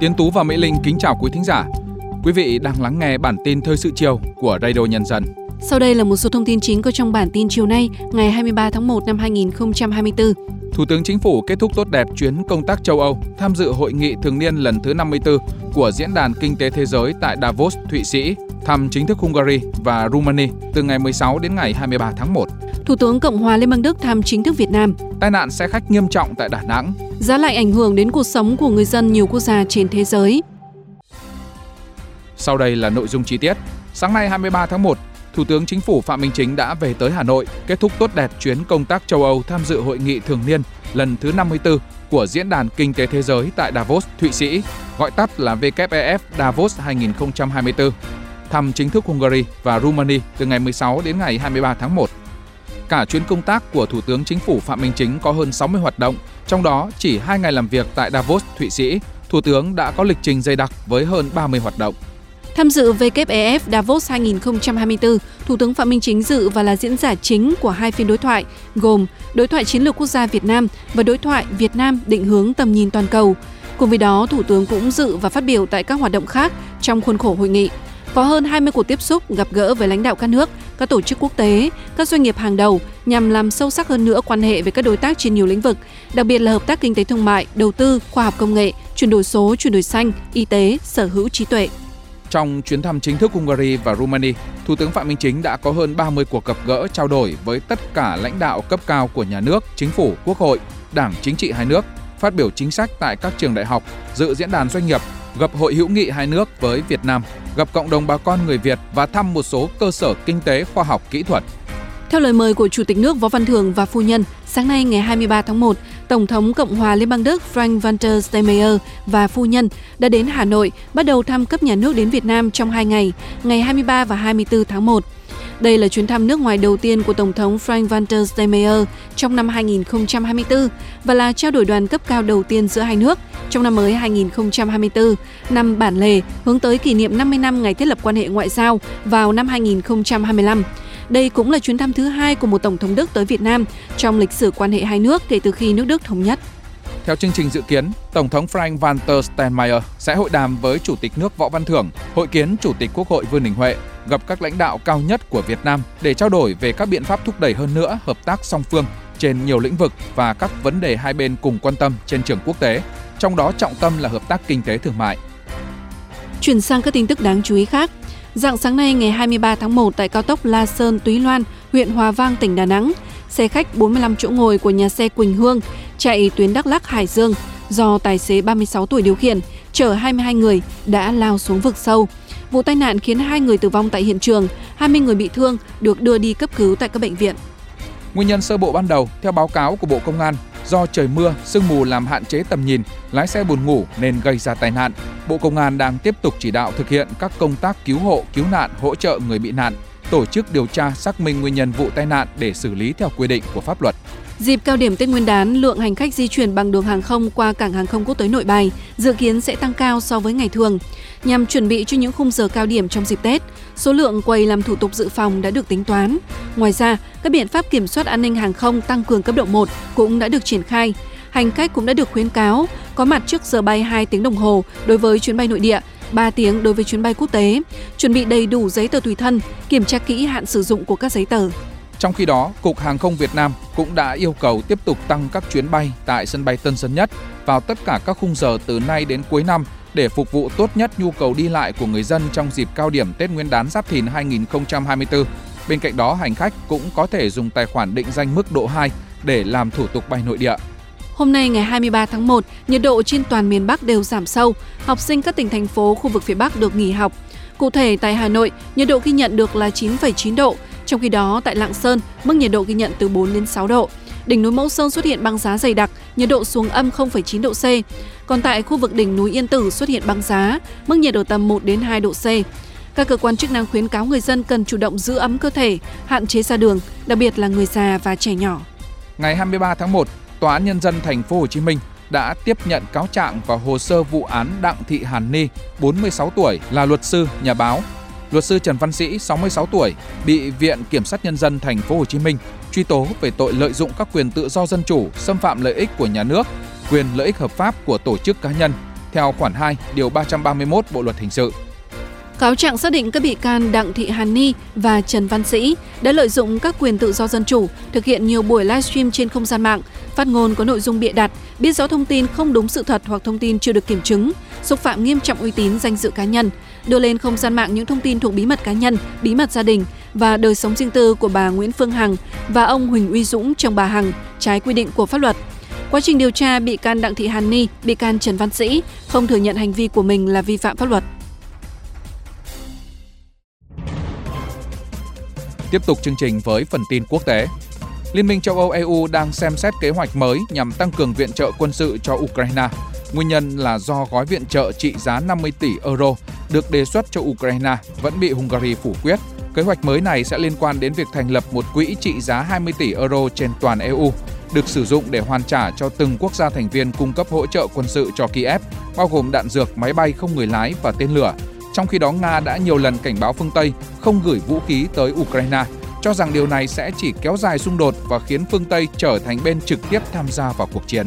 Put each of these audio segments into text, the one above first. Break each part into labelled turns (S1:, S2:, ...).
S1: Tiến Tú và Mỹ Linh kính chào quý thính giả. Quý vị đang lắng nghe bản tin thời sự chiều của Radio Nhân dân.
S2: Sau đây là một số thông tin chính có trong bản tin chiều nay, ngày 23 tháng 1 năm 2024.
S1: Thủ tướng Chính phủ kết thúc tốt đẹp chuyến công tác châu Âu, tham dự hội nghị thường niên lần thứ 54 của Diễn đàn Kinh tế Thế giới tại Davos, Thụy Sĩ, thăm chính thức Hungary và Romania từ ngày 16 đến ngày 23 tháng 1.
S2: Thủ tướng Cộng hòa Liên bang Đức thăm chính thức Việt Nam.
S1: Tai nạn xe khách nghiêm trọng tại Đà Nẵng.
S2: Giá lạnh ảnh hưởng đến cuộc sống của người dân nhiều quốc gia trên thế giới.
S1: Sau đây là nội dung chi tiết. Sáng nay 23 tháng 1, Thủ tướng Chính phủ Phạm Minh Chính đã về tới Hà Nội, kết thúc tốt đẹp chuyến công tác châu Âu tham dự hội nghị thường niên lần thứ 54 của Diễn đàn Kinh tế Thế giới tại Davos, Thụy Sĩ, gọi tắt là WEF Davos 2024, thăm chính thức Hungary và Romania từ ngày 16 đến ngày 23 tháng 1. Cả chuyến công tác của Thủ tướng Chính phủ Phạm Minh Chính có hơn 60 hoạt động, trong đó chỉ 2 ngày làm việc tại Davos, Thụy Sĩ, Thủ tướng đã có lịch trình dày đặc với hơn 30 hoạt động.
S2: Tham dự WEF Davos 2024, Thủ tướng Phạm Minh Chính dự và là diễn giả chính của hai phiên đối thoại, gồm Đối thoại Chiến lược Quốc gia Việt Nam và Đối thoại Việt Nam định hướng tầm nhìn toàn cầu. Cùng với đó, Thủ tướng cũng dự và phát biểu tại các hoạt động khác trong khuôn khổ hội nghị. Có hơn 20 cuộc tiếp xúc gặp gỡ với lãnh đạo các nước, các tổ chức quốc tế, các doanh nghiệp hàng đầu nhằm làm sâu sắc hơn nữa quan hệ với các đối tác trên nhiều lĩnh vực, đặc biệt là hợp tác kinh tế thương mại, đầu tư, khoa học công nghệ, chuyển đổi số, chuyển đổi xanh, y tế, sở hữu trí tuệ.
S1: Trong chuyến thăm chính thức Hungary và Romania, Thủ tướng Phạm Minh Chính đã có hơn 30 cuộc gặp gỡ trao đổi với tất cả lãnh đạo cấp cao của nhà nước, chính phủ, quốc hội, đảng chính trị hai nước, phát biểu chính sách tại các trường đại học, dự diễn đàn doanh nghiệp, gặp hội hữu nghị hai nước với Việt Nam, gặp cộng đồng bà con người Việt và thăm một số cơ sở kinh tế, khoa học, kỹ thuật.
S2: Theo lời mời của Chủ tịch nước Võ Văn Thưởng và phu nhân, sáng nay ngày 23 tháng 1, Tổng thống Cộng hòa Liên bang Đức Frank Walter Steinmeier và phu nhân đã đến Hà Nội bắt đầu thăm cấp nhà nước đến Việt Nam trong hai ngày, ngày 23 và 24 tháng 1. Đây là chuyến thăm nước ngoài đầu tiên của Tổng thống Frank Walter Steinmeier trong năm 2024 và là trao đổi đoàn cấp cao đầu tiên giữa hai nước trong năm mới 2024, năm bản lề hướng tới kỷ niệm 50 năm ngày thiết lập quan hệ ngoại giao vào năm 2025. Đây cũng là chuyến thăm thứ hai của một Tổng thống Đức tới Việt Nam trong lịch sử quan hệ hai nước kể từ khi nước Đức thống nhất.
S1: Theo chương trình dự kiến, Tổng thống Frank Walter Steinmeier sẽ hội đàm với Chủ tịch nước Võ Văn Thưởng, hội kiến Chủ tịch Quốc hội Vương Đình Huệ, gặp các lãnh đạo cao nhất của Việt Nam để trao đổi về các biện pháp thúc đẩy hơn nữa hợp tác song phương trên nhiều lĩnh vực và các vấn đề hai bên cùng quan tâm trên trường quốc tế, trong đó trọng tâm là hợp tác kinh tế thương mại.
S2: Chuyển sang các tin tức đáng chú ý khác, Dạng sáng nay ngày 23 tháng 1 tại cao tốc La Sơn Túy Loan, huyện Hòa Vang, tỉnh Đà Nẵng, xe khách 45 chỗ ngồi của nhà xe Quỳnh Hương chạy tuyến Đắk Lắk Hải Dương do tài xế 36 tuổi điều khiển chở 22 người đã lao xuống vực sâu. Vụ tai nạn khiến hai người tử vong tại hiện trường, 20 người bị thương được đưa đi cấp cứu tại các bệnh viện.
S1: Nguyên nhân sơ bộ ban đầu, theo báo cáo của Bộ Công an, do trời mưa, sương mù làm hạn chế tầm nhìn, lái xe buồn ngủ nên gây ra tai nạn. Bộ Công an đang tiếp tục chỉ đạo thực hiện các công tác cứu hộ, cứu nạn, hỗ trợ người bị nạn, tổ chức điều tra xác minh nguyên nhân vụ tai nạn để xử lý theo quy định của pháp luật.
S2: Dịp cao điểm Tết Nguyên đán, lượng hành khách di chuyển bằng đường hàng không qua cảng hàng không quốc tế Nội Bài dự kiến sẽ tăng cao so với ngày thường. Nhằm chuẩn bị cho những khung giờ cao điểm trong dịp Tết, số lượng quầy làm thủ tục dự phòng đã được tính toán. Ngoài ra, các biện pháp kiểm soát an ninh hàng không tăng cường cấp độ 1 cũng đã được triển khai. Hành khách cũng đã được khuyến cáo có mặt trước giờ bay 2 tiếng đồng hồ đối với chuyến bay nội địa, 3 tiếng đối với chuyến bay quốc tế, chuẩn bị đầy đủ giấy tờ tùy thân, kiểm tra kỹ hạn sử dụng của các giấy tờ.
S1: Trong khi đó, Cục Hàng không Việt Nam cũng đã yêu cầu tiếp tục tăng các chuyến bay tại sân bay Tân Sơn Nhất vào tất cả các khung giờ từ nay đến cuối năm để phục vụ tốt nhất nhu cầu đi lại của người dân trong dịp cao điểm Tết Nguyên đán Giáp Thìn 2024. Bên cạnh đó, hành khách cũng có thể dùng tài khoản định danh mức độ 2 để làm thủ tục bay nội địa.
S2: Hôm nay ngày 23 tháng 1, nhiệt độ trên toàn miền Bắc đều giảm sâu. Học sinh các tỉnh thành phố khu vực phía Bắc được nghỉ học. Cụ thể tại Hà Nội, nhiệt độ ghi nhận được là 9,9 độ, trong khi đó tại Lạng Sơn, mức nhiệt độ ghi nhận từ 4 đến 6 độ. Đỉnh núi Mẫu Sơn xuất hiện băng giá dày đặc, nhiệt độ xuống âm 0,9 độ C. Còn tại khu vực đỉnh núi Yên Tử xuất hiện băng giá, mức nhiệt ở tầm 1 đến 2 độ C. Các cơ quan chức năng khuyến cáo người dân cần chủ động giữ ấm cơ thể, hạn chế ra đường, đặc biệt là người già và trẻ nhỏ.
S1: Ngày 23 tháng 1, Tòa án nhân dân thành phố Hồ Chí Minh đã tiếp nhận cáo trạng và hồ sơ vụ án Đặng Thị Hàn Ni, 46 tuổi, là luật sư, nhà báo. Luật sư Trần Văn Sĩ, 66 tuổi, bị Viện Kiểm sát Nhân dân thành phố Hồ Chí Minh truy tố về tội lợi dụng các quyền tự do dân chủ, xâm phạm lợi ích của nhà nước, quyền lợi ích hợp pháp của tổ chức cá nhân theo khoản 2 điều 331 Bộ luật hình sự.
S2: Cáo trạng xác định các bị can Đặng Thị Hàn Ni và Trần Văn Sĩ đã lợi dụng các quyền tự do dân chủ, thực hiện nhiều buổi livestream trên không gian mạng, phát ngôn có nội dung bịa đặt, biết rõ thông tin không đúng sự thật hoặc thông tin chưa được kiểm chứng, xúc phạm nghiêm trọng uy tín danh dự cá nhân, đưa lên không gian mạng những thông tin thuộc bí mật cá nhân, bí mật gia đình và đời sống riêng tư của bà Nguyễn Phương Hằng và ông Huỳnh Uy Dũng chồng bà Hằng trái quy định của pháp luật. Quá trình điều tra, bị can Đặng Thị Hàn Ni, bị can Trần Văn Sĩ không thừa nhận hành vi của mình là vi phạm pháp luật.
S1: Tiếp tục chương trình với phần tin quốc tế. Liên minh châu Âu EU đang xem xét kế hoạch mới nhằm tăng cường viện trợ quân sự cho Ukraine. Nguyên nhân là do gói viện trợ trị giá 50 tỷ euro được đề xuất cho Ukraine vẫn bị Hungary phủ quyết. Kế hoạch mới này sẽ liên quan đến việc thành lập một quỹ trị giá 20 tỷ euro trên toàn EU, được sử dụng để hoàn trả cho từng quốc gia thành viên cung cấp hỗ trợ quân sự cho Kiev, bao gồm đạn dược, máy bay không người lái và tên lửa, trong khi đó, Nga đã nhiều lần cảnh báo phương Tây không gửi vũ khí tới Ukraine, cho rằng điều này sẽ chỉ kéo dài xung đột và khiến phương Tây trở thành bên trực tiếp tham gia vào cuộc chiến.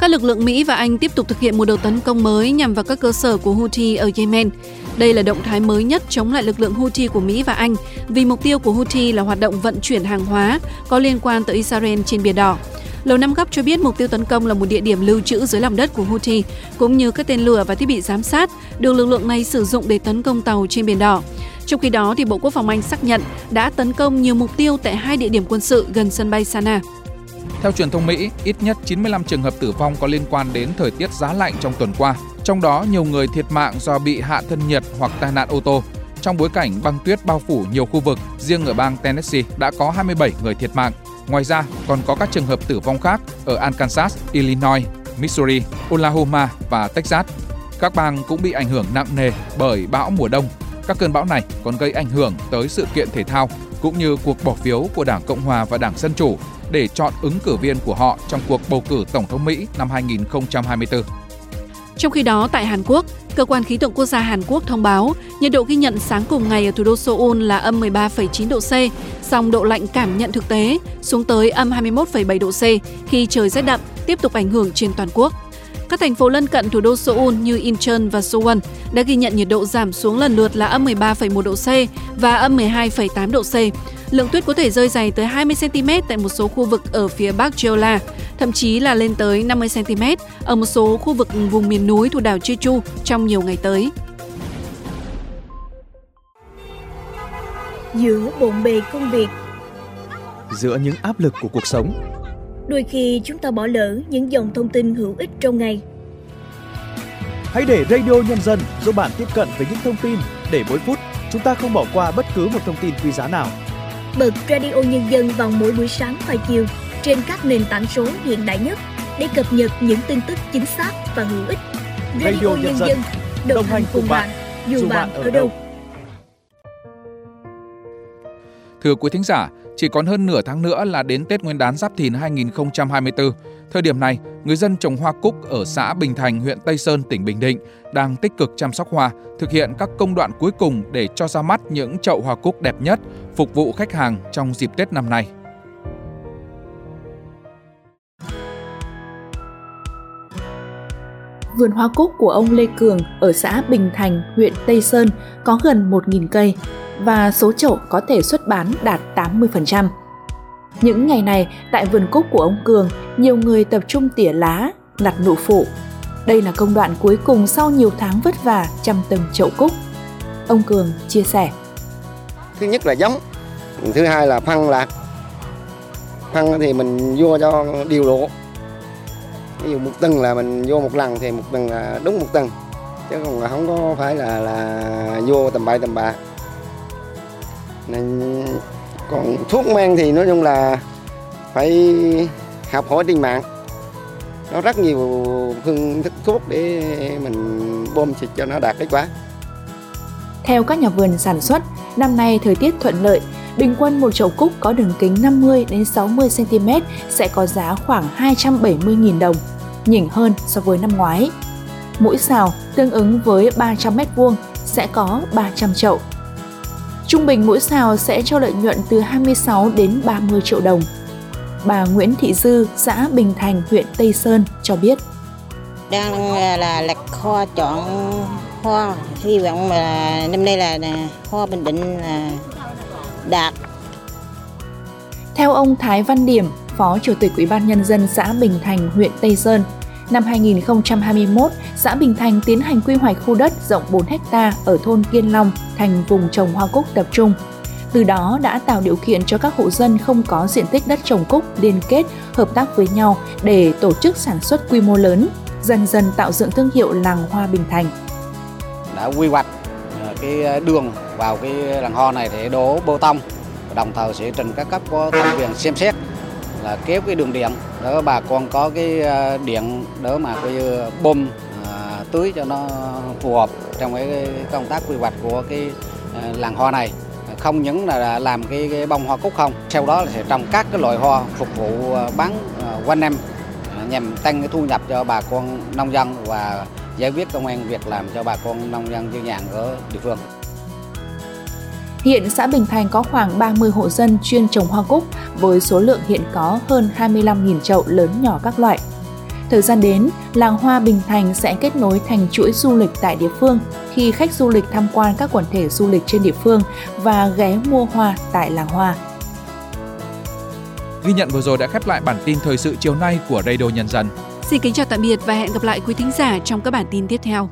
S2: Các lực lượng Mỹ và Anh tiếp tục thực hiện một đợt tấn công mới nhằm vào các cơ sở của Houthi ở Yemen. Đây là động thái mới nhất chống lại lực lượng Houthi của Mỹ và Anh, vì mục tiêu của Houthi là hoạt động vận chuyển hàng hóa có liên quan tới Israel trên Biển Đỏ. Lầu Năm Góc cho biết mục tiêu tấn công là một địa điểm lưu trữ dưới lòng đất của Houthi, cũng như các tên lửa và thiết bị giám sát được lực lượng này sử dụng để tấn công tàu trên Biển Đỏ. Trong khi đó, thì Bộ Quốc phòng Anh xác nhận đã tấn công nhiều mục tiêu tại hai địa điểm quân sự gần sân bay Sana.
S1: Theo truyền thông Mỹ, ít nhất 95 trường hợp tử vong có liên quan đến thời tiết giá lạnh trong tuần qua, trong đó nhiều người thiệt mạng do bị hạ thân nhiệt hoặc tai nạn ô tô. Trong bối cảnh băng tuyết bao phủ nhiều khu vực, riêng ở bang Tennessee đã có 27 người thiệt mạng. Ngoài ra, còn có các trường hợp tử vong khác ở Arkansas, Illinois, Missouri, Oklahoma và Texas. Các bang cũng bị ảnh hưởng nặng nề bởi bão mùa đông. Các cơn bão này còn gây ảnh hưởng tới sự kiện thể thao cũng như cuộc bỏ phiếu của Đảng Cộng hòa và Đảng Dân chủ để chọn ứng cử viên của họ trong cuộc bầu cử tổng thống Mỹ năm 2024.
S2: Trong khi đó, tại Hàn Quốc, Cơ quan khí tượng quốc gia Hàn Quốc thông báo nhiệt độ ghi nhận sáng cùng ngày ở thủ đô Seoul là âm 13,9 độ C, song độ lạnh cảm nhận thực tế xuống tới âm 21,7 độ C khi trời rét đậm tiếp tục ảnh hưởng trên toàn quốc. Các thành phố lân cận thủ đô Seoul như Incheon và Suwon đã ghi nhận nhiệt độ giảm xuống lần lượt là âm 13,1 độ C và âm 12,8 độ C. Lượng tuyết có thể rơi dày tới 20 cm tại một số khu vực ở phía bắc Jeolla, thậm chí là lên tới 50 cm ở một số khu vực vùng miền núi thuộc đảo Jeju trong nhiều ngày tới.
S3: Giữa bộn bề công việc,
S4: giữa những áp lực của cuộc sống,
S3: đôi khi chúng ta bỏ lỡ những dòng thông tin hữu ích trong ngày.
S4: Hãy để Radio Nhân dân giúp bạn tiếp cận với những thông tin để mỗi phút chúng ta không bỏ qua bất cứ một thông tin quý giá nào.
S3: Bật Radio Nhân dân vào mỗi buổi sáng và chiều trên các nền tảng số hiện đại nhất để cập nhật những tin tức chính xác và hữu ích.
S4: Radio, Radio Nhân dân đồng, hành cùng bạn, dù bạn ở đâu.
S1: Thưa quý thính giả, chỉ còn hơn nửa tháng nữa là đến Tết Nguyên đán Giáp Thìn 2024. Thời điểm này, người dân trồng hoa cúc ở xã Bình Thành, huyện Tây Sơn, tỉnh Bình Định đang tích cực chăm sóc hoa, thực hiện các công đoạn cuối cùng để cho ra mắt những chậu hoa cúc đẹp nhất, phục vụ khách hàng trong dịp Tết năm nay.
S5: Vườn hoa cúc của ông Lê Cường ở xã Bình Thành, huyện Tây Sơn có gần 1.000 cây và số chậu có thể xuất bán đạt 80%. Những ngày này, tại vườn cúc của ông Cường, nhiều người tập trung tỉa lá, lặt nụ phụ. Đây là công đoạn cuối cùng sau nhiều tháng vất vả chăm từng chậu cúc. Ông Cường chia sẻ.
S6: Thứ nhất là giống, thứ hai là phân lạc. Phân thì mình vô cho điều độ. Ví dụ một tầng là mình vô một lần thì một tầng là đúng một tầng. Chứ không không có phải là là vô tầm bậy tầm bạ nên còn thuốc men thì nói chung là phải học hỏi trên mạng nó rất nhiều phương thức thuốc để mình bơm xịt cho nó đạt kết quả
S5: theo các nhà vườn sản xuất năm nay thời tiết thuận lợi bình quân một chậu cúc có đường kính 50 đến 60 cm sẽ có giá khoảng 270.000 đồng, nhỉnh hơn so với năm ngoái. Mỗi xào tương ứng với 300 m2 sẽ có 300 chậu. Trung bình mỗi xào sẽ cho lợi nhuận từ 26 đến 30 triệu đồng. Bà Nguyễn Thị Dư, xã Bình Thành, huyện Tây Sơn cho biết.
S7: đang là lật kho chọn hoa hy vọng là năm nay là hoa bình định là đạt
S5: theo ông Thái Văn Điểm, Phó Chủ tịch Ủy ban Nhân dân xã Bình Thành, huyện Tây Sơn, năm 2021, xã Bình Thành tiến hành quy hoạch khu đất rộng 4 ha ở thôn Kiên Long thành vùng trồng hoa cúc tập trung. Từ đó đã tạo điều kiện cho các hộ dân không có diện tích đất trồng cúc liên kết, hợp tác với nhau để tổ chức sản xuất quy mô lớn, dần dần tạo dựng thương hiệu làng hoa Bình Thành.
S8: Đã quy hoạch ờ, cái ờ, đường vào cái làng hoa này để đổ bê tông đồng thời sẽ trình các cấp có thẩm quyền xem xét là kéo cái đường điện đó bà con có cái à, điện đỡ mà coi như bơm à, tưới cho nó phù hợp trong cái công tác quy hoạch của cái à, làng hoa này không những là làm cái, cái bông hoa cúc không sau đó là sẽ trồng các cái loại hoa phục vụ à, bán quanh năm nhằm tăng cái thu nhập cho bà con nông dân và giải quyết công an việc làm cho bà con nông dân dư nhàn ở địa phương.
S5: Hiện xã Bình Thành có khoảng 30 hộ dân chuyên trồng hoa cúc với số lượng hiện có hơn 25.000 chậu lớn nhỏ các loại. Thời gian đến, làng hoa Bình Thành sẽ kết nối thành chuỗi du lịch tại địa phương khi khách du lịch tham quan các quần thể du lịch trên địa phương và ghé mua hoa tại làng hoa.
S1: Ghi nhận vừa rồi đã khép lại bản tin thời sự chiều nay của Radio Nhân dân.
S2: Xin kính chào tạm biệt và hẹn gặp lại quý thính giả trong các bản tin tiếp theo.